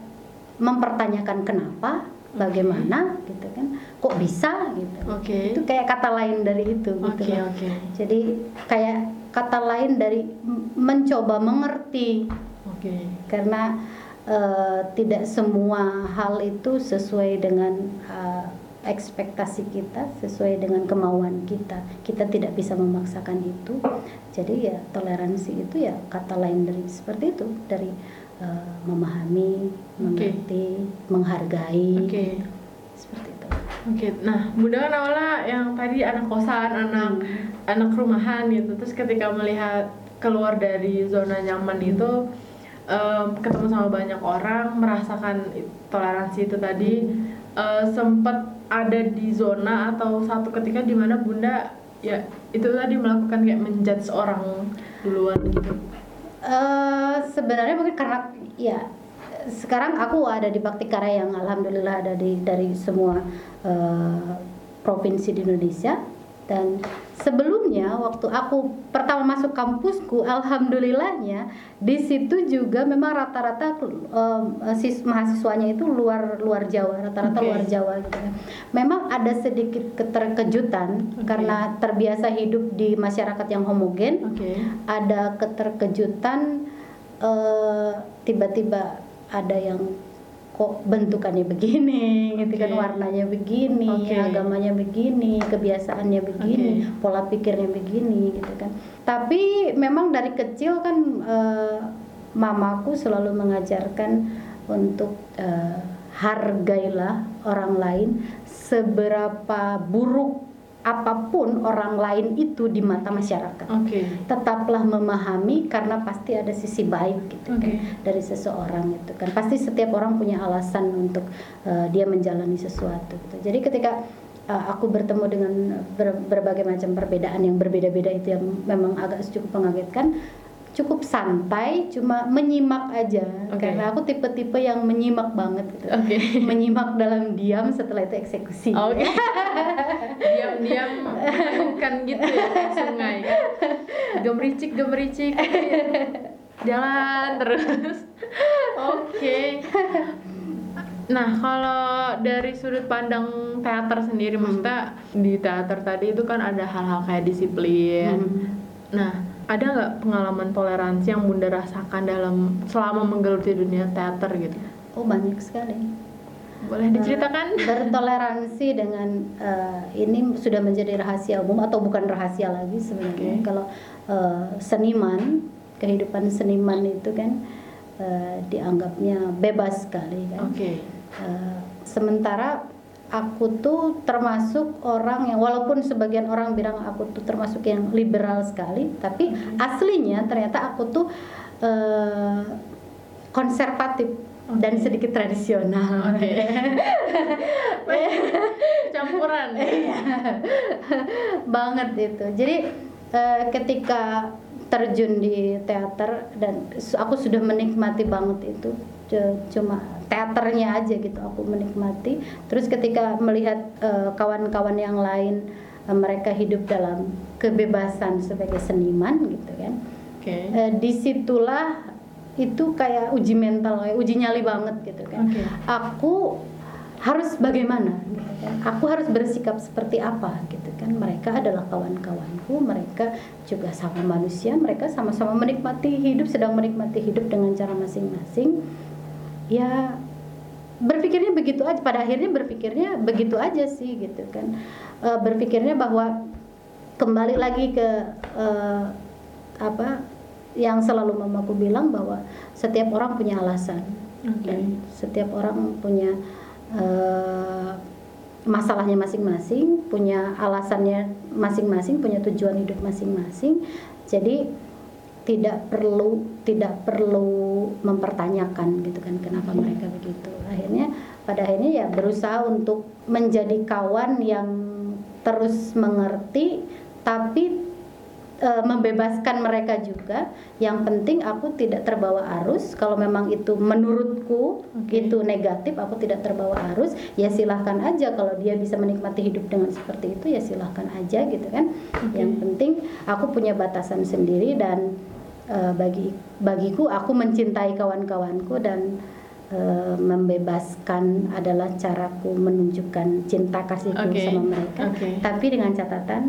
mempertanyakan kenapa, bagaimana, gitu kan, kok bisa, gitu. oke. Itu kayak kata lain dari itu, gitu. oke loh. oke. Jadi kayak kata lain dari mencoba mengerti, oke. Karena eh, tidak semua hal itu sesuai dengan eh, ekspektasi kita sesuai dengan kemauan kita. Kita tidak bisa memaksakan itu. Jadi ya toleransi itu ya kata lain dari seperti itu. Dari eh, memahami mengerti menghargai. Oke. seperti itu. Oke, nah Bunda kan awalnya yang tadi anak kosan, anak anak rumahan gitu. Terus ketika melihat keluar dari zona nyaman itu, em, ketemu sama banyak orang, merasakan toleransi itu tadi, eh, sempat ada di zona atau satu ketika di mana Bunda ya itu tadi melakukan kayak menjudge orang duluan gitu. Eh, sebenarnya mungkin karena ya sekarang aku ada di Bakti Karya yang alhamdulillah ada di dari semua eh, provinsi di Indonesia dan sebelumnya waktu aku pertama masuk kampusku alhamdulillahnya di situ juga memang rata-rata eh, sis mahasiswanya itu luar luar Jawa rata-rata Oke. luar Jawa gitu kan. Memang ada sedikit keterkejutan Oke. karena terbiasa hidup di masyarakat yang homogen Oke. ada keterkejutan eh, tiba-tiba ada yang kok bentukannya begini gitu kan warnanya begini Oke. agamanya begini kebiasaannya begini Oke. pola pikirnya begini gitu kan tapi memang dari kecil kan eh, mamaku selalu mengajarkan untuk eh, hargailah orang lain seberapa buruk apa pun orang lain itu di mata masyarakat Oke. tetaplah memahami karena pasti ada sisi baik gitu Oke. kan dari seseorang itu kan pasti setiap orang punya alasan untuk uh, dia menjalani sesuatu gitu. jadi ketika uh, aku bertemu dengan ber- berbagai macam perbedaan yang berbeda-beda itu yang memang agak cukup mengagetkan cukup santai cuma menyimak aja Oke. karena aku tipe-tipe yang menyimak banget gitu Oke. menyimak dalam diam setelah itu eksekusi Oke. Diam-diam bukan gitu ya sungai kan. Gemericik gemericik. Jalan terus. Oke. Nah, kalau dari sudut pandang teater sendiri maksudnya di teater tadi itu kan ada hal-hal kayak disiplin. Hmm. Nah, ada nggak pengalaman toleransi yang Bunda rasakan dalam selama menggeluti dunia teater gitu? oh banyak sekali Boleh diceritakan? bertoleransi dengan eh, ini sudah menjadi rahasia umum atau bukan rahasia lagi sebenarnya Oke. kalau eh, seniman kehidupan seniman itu kan eh, dianggapnya bebas sekali kan Oke. Eh, sementara aku tuh termasuk orang yang walaupun sebagian orang bilang aku tuh termasuk yang liberal sekali tapi aslinya ternyata aku tuh eh, konservatif dan Oke. sedikit tradisional Oke. Campuran. banget itu jadi eh, ketika terjun di teater dan aku sudah menikmati banget itu cuma teaternya aja gitu aku menikmati terus ketika melihat eh, kawan-kawan yang lain eh, mereka hidup dalam kebebasan sebagai seniman gitu kan Oke. Eh, di situlah itu kayak uji mental kayak uji nyali banget gitu kan Oke. aku harus bagaimana gitu kan. aku harus bersikap seperti apa gitu kan mereka adalah kawan-kawanku mereka juga sama manusia mereka sama-sama menikmati hidup sedang menikmati hidup dengan cara masing-masing ya berpikirnya begitu aja pada akhirnya berpikirnya begitu aja sih gitu kan Eh, berpikirnya bahwa kembali lagi ke eh, apa yang selalu mamaku bilang bahwa setiap orang punya alasan Oke. dan setiap orang punya eh, masalahnya masing-masing, punya alasannya masing-masing, punya tujuan hidup masing-masing. Jadi tidak perlu tidak perlu mempertanyakan gitu kan kenapa mereka begitu. Akhirnya pada akhirnya ya berusaha untuk menjadi kawan yang terus mengerti tapi e, membebaskan mereka juga. Yang penting aku tidak terbawa arus. Kalau memang itu menurutku Oke. itu negatif, aku tidak terbawa arus. Ya silahkan aja kalau dia bisa menikmati hidup dengan seperti itu ya silahkan aja gitu kan. Yang penting aku punya batasan sendiri dan e, bagi bagiku aku mencintai kawan-kawanku dan e, membebaskan adalah caraku menunjukkan cinta kasihku Oke. sama mereka. Oke. Tapi dengan catatan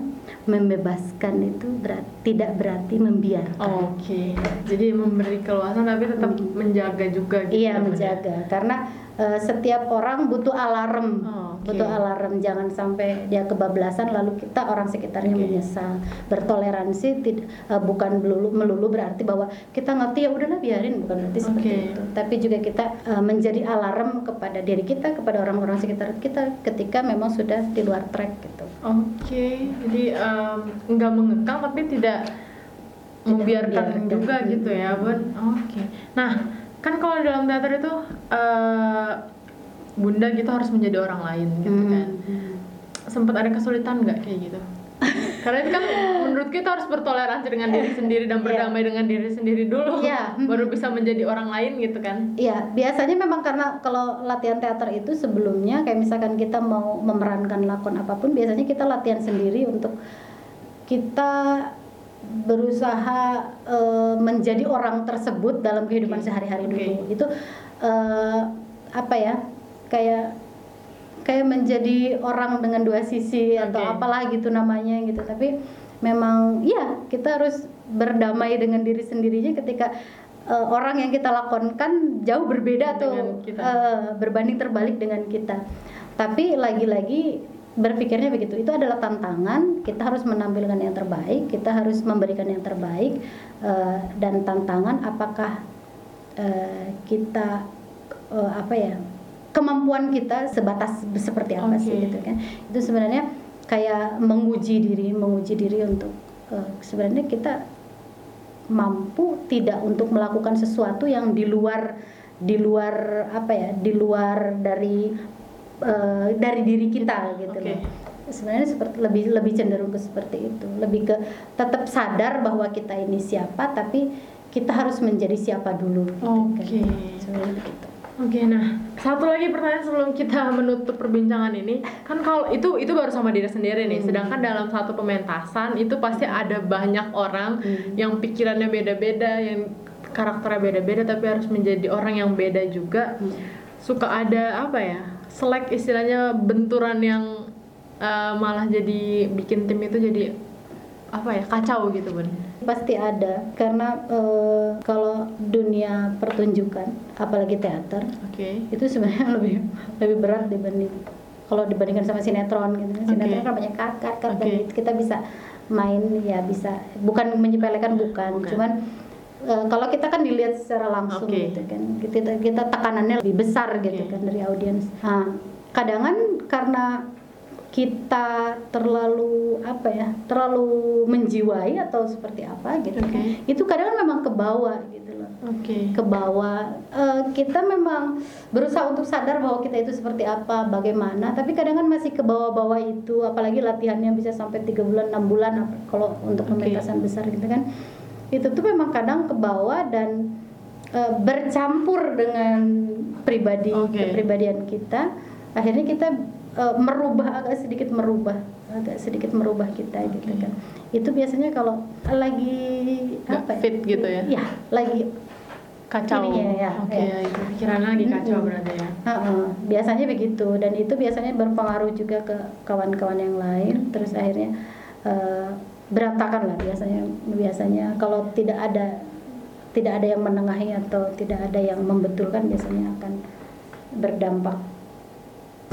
membebaskan itu berarti tidak berarti membiarkan. Oke, jadi memberi keluasan tapi tetap menjaga juga gitu. Iya ya, ya? menjaga karena eh, setiap orang butuh alarm, Oh, oke. butuh alarm jangan sampai dia kebablasan lalu kita orang sekitarnya Oke. menyesal. Bertoleransi tid- eh, bukan melulu, melulu berarti bahwa kita ngerti ya udahlah biarin bukan berarti seperti Oke. itu. Tapi juga kita eh, menjadi alarm kepada diri kita kepada orang-orang sekitar kita ketika memang sudah di luar track gitu. Oke, jadi em, nggak mengekang tapi tidak, membiarkan juga gitu ya, Bun. Oke. Nah, kan kalau dalam teater itu eh, Bunda gitu harus menjadi orang lain gitu Hmm. kan. Sempat ada kesulitan nggak kayak gitu? Karena itu kan menurut kita harus bertoleransi dengan diri sendiri dan Iya. berdamai dengan diri sendiri dulu, Iya. baru bisa menjadi orang lain gitu kan. Iya, biasanya memang karena kalau latihan teater itu sebelumnya kayak misalkan kita mau memerankan lakon apa pun, biasanya kita latihan sendiri untuk kita berusaha eh, menjadi orang tersebut dalam kehidupan Oke. sehari-hari Oke. dulu. Itu eh, apa ya? Kayak kayak menjadi orang dengan dua sisi atau Oke. apalah gitu namanya gitu. Tapi memang ya kita harus berdamai dengan diri sendirinya ketika eh, orang yang kita lakonkan jauh berbeda tuh Dengan kita. eh, berbanding terbalik dengan kita. Tapi lagi-lagi berpikirnya begitu. Itu adalah tantangan. Kita harus menampilkan yang terbaik. Kita harus memberikan yang terbaik eh, dan tantangan apakah eh, kita eh, apa ya kemampuan kita sebatas seperti apa sih Oke. gitu kan. Itu sebenarnya kayak menguji diri, menguji diri untuk eh, sebenarnya kita mampu tidak untuk melakukan sesuatu yang di luar di luar apa ya di luar dari eh, dari diri kita gitu Oke. loh sebenarnya seperti lebih lebih cenderung ke seperti itu lebih ke tetap sadar bahwa kita ini siapa tapi kita harus menjadi siapa dulu gitu kan. Oke. sebenarnya begitu Oke, nah satu lagi pertanyaan sebelum kita menutup perbincangan ini, kan kalau itu itu baru sama diri sendiri nih. Hmm. Sedangkan dalam satu pementasan itu pasti ada banyak orang Hmm. yang pikirannya beda-beda, yang karakternya beda-beda, tapi harus menjadi orang yang beda juga. Hmm. Suka ada apa ya? Selek istilahnya benturan yang eh, malah jadi bikin tim itu jadi apa ya kacau gitu bun. pasti ada karena eh, kalau dunia pertunjukan apalagi teater Oke. itu sebenarnya lebih lebih berat dibanding kalau dibandingkan sama sinetron gitu kan. sinetron kan banyak cut cut cut dan Oke. kita bisa main ya bisa bukan menyepelekan bukan, Bukan. cuman eh, kalau kita kan dilihat secara langsung Oke. gitu kan. Kita kita tekanannya lebih besar gitu Oke. kan dari audiens. Nah kadang karena kita terlalu apa ya terlalu menjiwai atau seperti apa gitu kan itu kadang memang ke bawah gitu loh. Oke. ke bawah. Eh, kita memang berusaha untuk sadar bahwa kita itu seperti apa bagaimana tapi kadang kan masih ke bawah-bawah itu apalagi latihannya bisa sampai tiga bulan enam bulan kalau untuk pementasan besar gitu kan itu tuh memang kadang ke bawah dan eh, bercampur dengan pribadi Oke. kepribadian kita akhirnya kita eh, merubah agak sedikit merubah agak sedikit merubah kita gitu Oke. kan itu biasanya kalau lagi Nggak apa ya? fit gitu ya? ya lagi Kacau. Ininya ya, Oke, ya. itu pikirannya lagi kacau Mm-mm. berarti ya. Heeh, biasanya begitu dan itu biasanya berpengaruh juga ke kawan-kawan yang lain terus akhirnya eh, berantakan lah biasanya biasanya kalau tidak ada tidak ada yang menengahi atau tidak ada yang membetulkan biasanya akan berdampak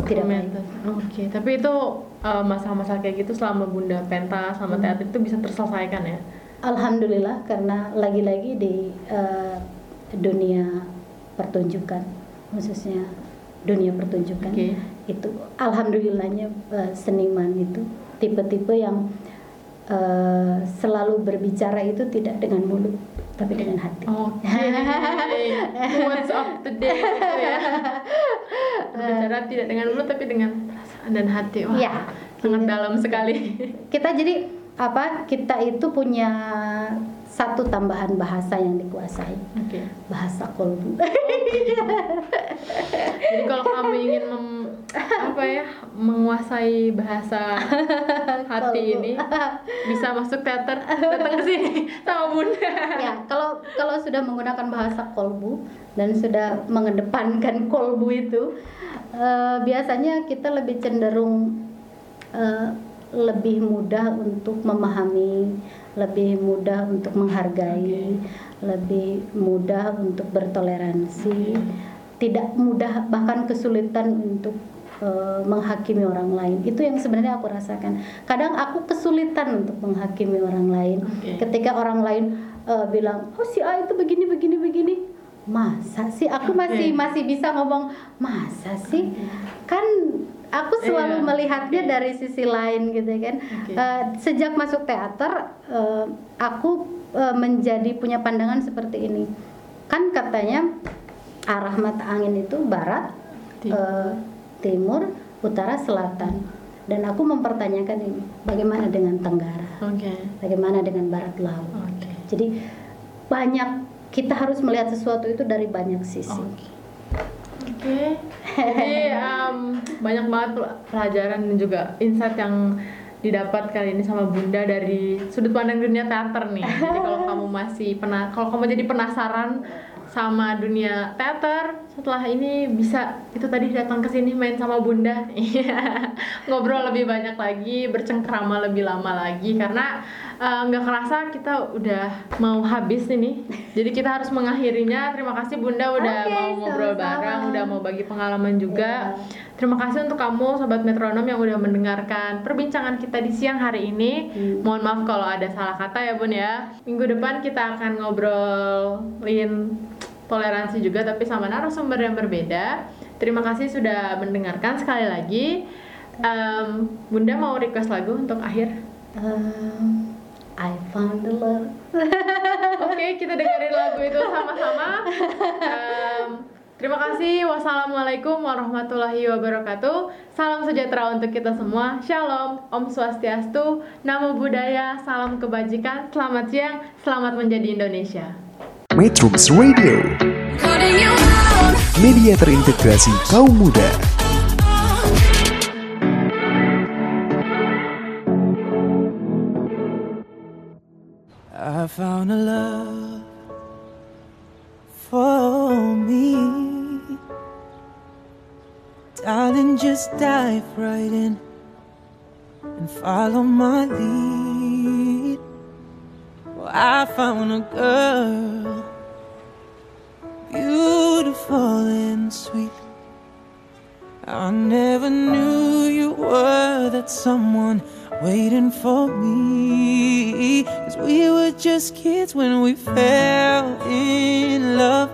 tidak baik. Oke, tapi itu eh, masalah-masalah kayak gitu selama Bunda pentas sama Hmm. teater itu bisa terselesaikan ya. Alhamdulillah karena lagi-lagi di eh, dunia pertunjukan khususnya dunia pertunjukan Oke. itu alhamdulillahnya eh, seniman itu tipe-tipe yang eh, selalu berbicara itu tidak dengan mulut tapi dengan hati. Oke. What's up today gitu ya. Berbicara tidak dengan mulut tapi dengan perasaan dan hati. Wah, Iya. sangat dalam sekali. Kita jadi apa? Kita itu punya satu tambahan bahasa yang dikuasai, Oke. bahasa kolbu. Jadi kalau kamu ingin mem- apa ya menguasai bahasa hati Kolbu. ini bisa masuk teater datang ke sini sama bunda. ya kalau kalau sudah menggunakan bahasa kolbu dan sudah mengedepankan kolbu itu eh, biasanya kita lebih cenderung eh, lebih mudah untuk memahami, lebih mudah untuk menghargai, lebih mudah untuk bertoleransi, tidak mudah bahkan kesulitan untuk eh, menghakimi orang lain. Itu yang sebenarnya aku rasakan. Kadang aku kesulitan untuk menghakimi orang lain. Oke. Ketika orang lain eh, bilang, "Oh, si A itu begini begini begini." Masa sih aku masih Oke. masih bisa ngomong, "Masa sih?" Kan aku selalu Iya, melihatnya oke. dari sisi lain gitu kan. Oke. Eh, sejak masuk teater eh, aku eh, menjadi punya pandangan seperti ini. Kan katanya arah mata angin itu barat, Timur. eh, timur, utara, selatan. Dan aku mempertanyakan ini, bagaimana dengan tenggara? Oke. Bagaimana dengan barat laut? Oke. Jadi banyak kita harus melihat sesuatu itu dari banyak sisi. Oke. Oke. Jadi em, banyak banget pel- pelajaran dan juga insight yang didapat kali ini sama Bunda dari sudut pandang dunia teater nih. Jadi kalau kamu masih pernah kalau kamu jadi penasaran sama dunia teater setelah ini bisa itu tadi datang ke sini main sama Bunda. Iya. Ngobrol lebih banyak lagi, bercengkrama lebih lama lagi karena eh, nggak kerasa kita udah mau habis ini. Jadi kita harus mengakhirinya. Terima kasih Bunda udah Oke, mau ngobrol sama-sama. bareng, udah mau bagi pengalaman juga. Iya. Terima kasih untuk kamu sobat metronom yang udah mendengarkan perbincangan kita di siang hari ini. Hmm. Mohon maaf kalau ada salah kata ya Bun ya. Minggu depan kita akan ngobrolin toleransi juga tapi sama narasumber yang berbeda. Terima kasih sudah mendengarkan sekali lagi. Em, Bunda mau request lagu untuk akhir? Um, I found the love. Oke, kita dengerin lagu itu sama-sama. Em, terima kasih. Wassalamualaikum warahmatullahi wabarakatuh. Salam sejahtera untuk kita semua. Shalom, Om Swastiastu, Namo Buddhaya, salam kebajikan. Selamat siang, selamat menjadi Indonesia. Metrums Radio, media terintegrasi kaum muda. I found a love for me. Darling, just dive right in and follow my lead. Well, I found a girl, beautiful and sweet. I never knew you were that someone waiting for me. Cause we were just kids when we fell in love,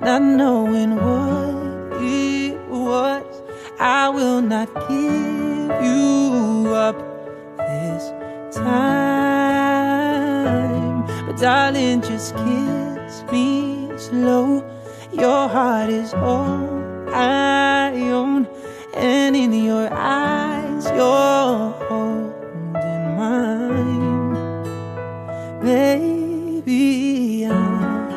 not knowing what it was. I will not give you up this time. But darling, just kiss me slow. Your heart is all I own, and in your eyes, you're holding mine. Baby, I'm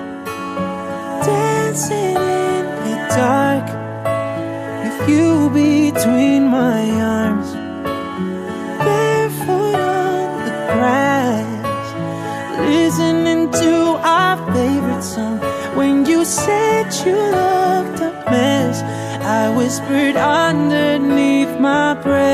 dancing in the dark with you between my arms, barefoot on the grass, listening to our favorite song. When you said you looked a mess, I whispered underneath my breath.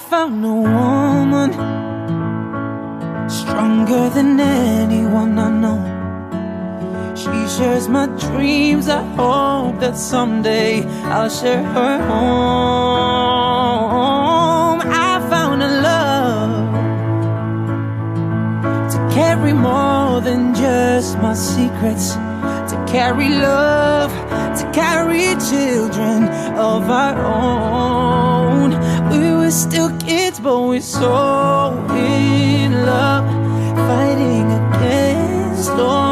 Found a woman stronger than anyone I know. She shares my dreams. I hope that someday I'll share her home. I found a love to carry more than just my secrets, to carry love, to carry children of our own. Were still kids, but we're so in love, fighting against all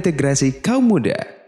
terintegrasi kaum muda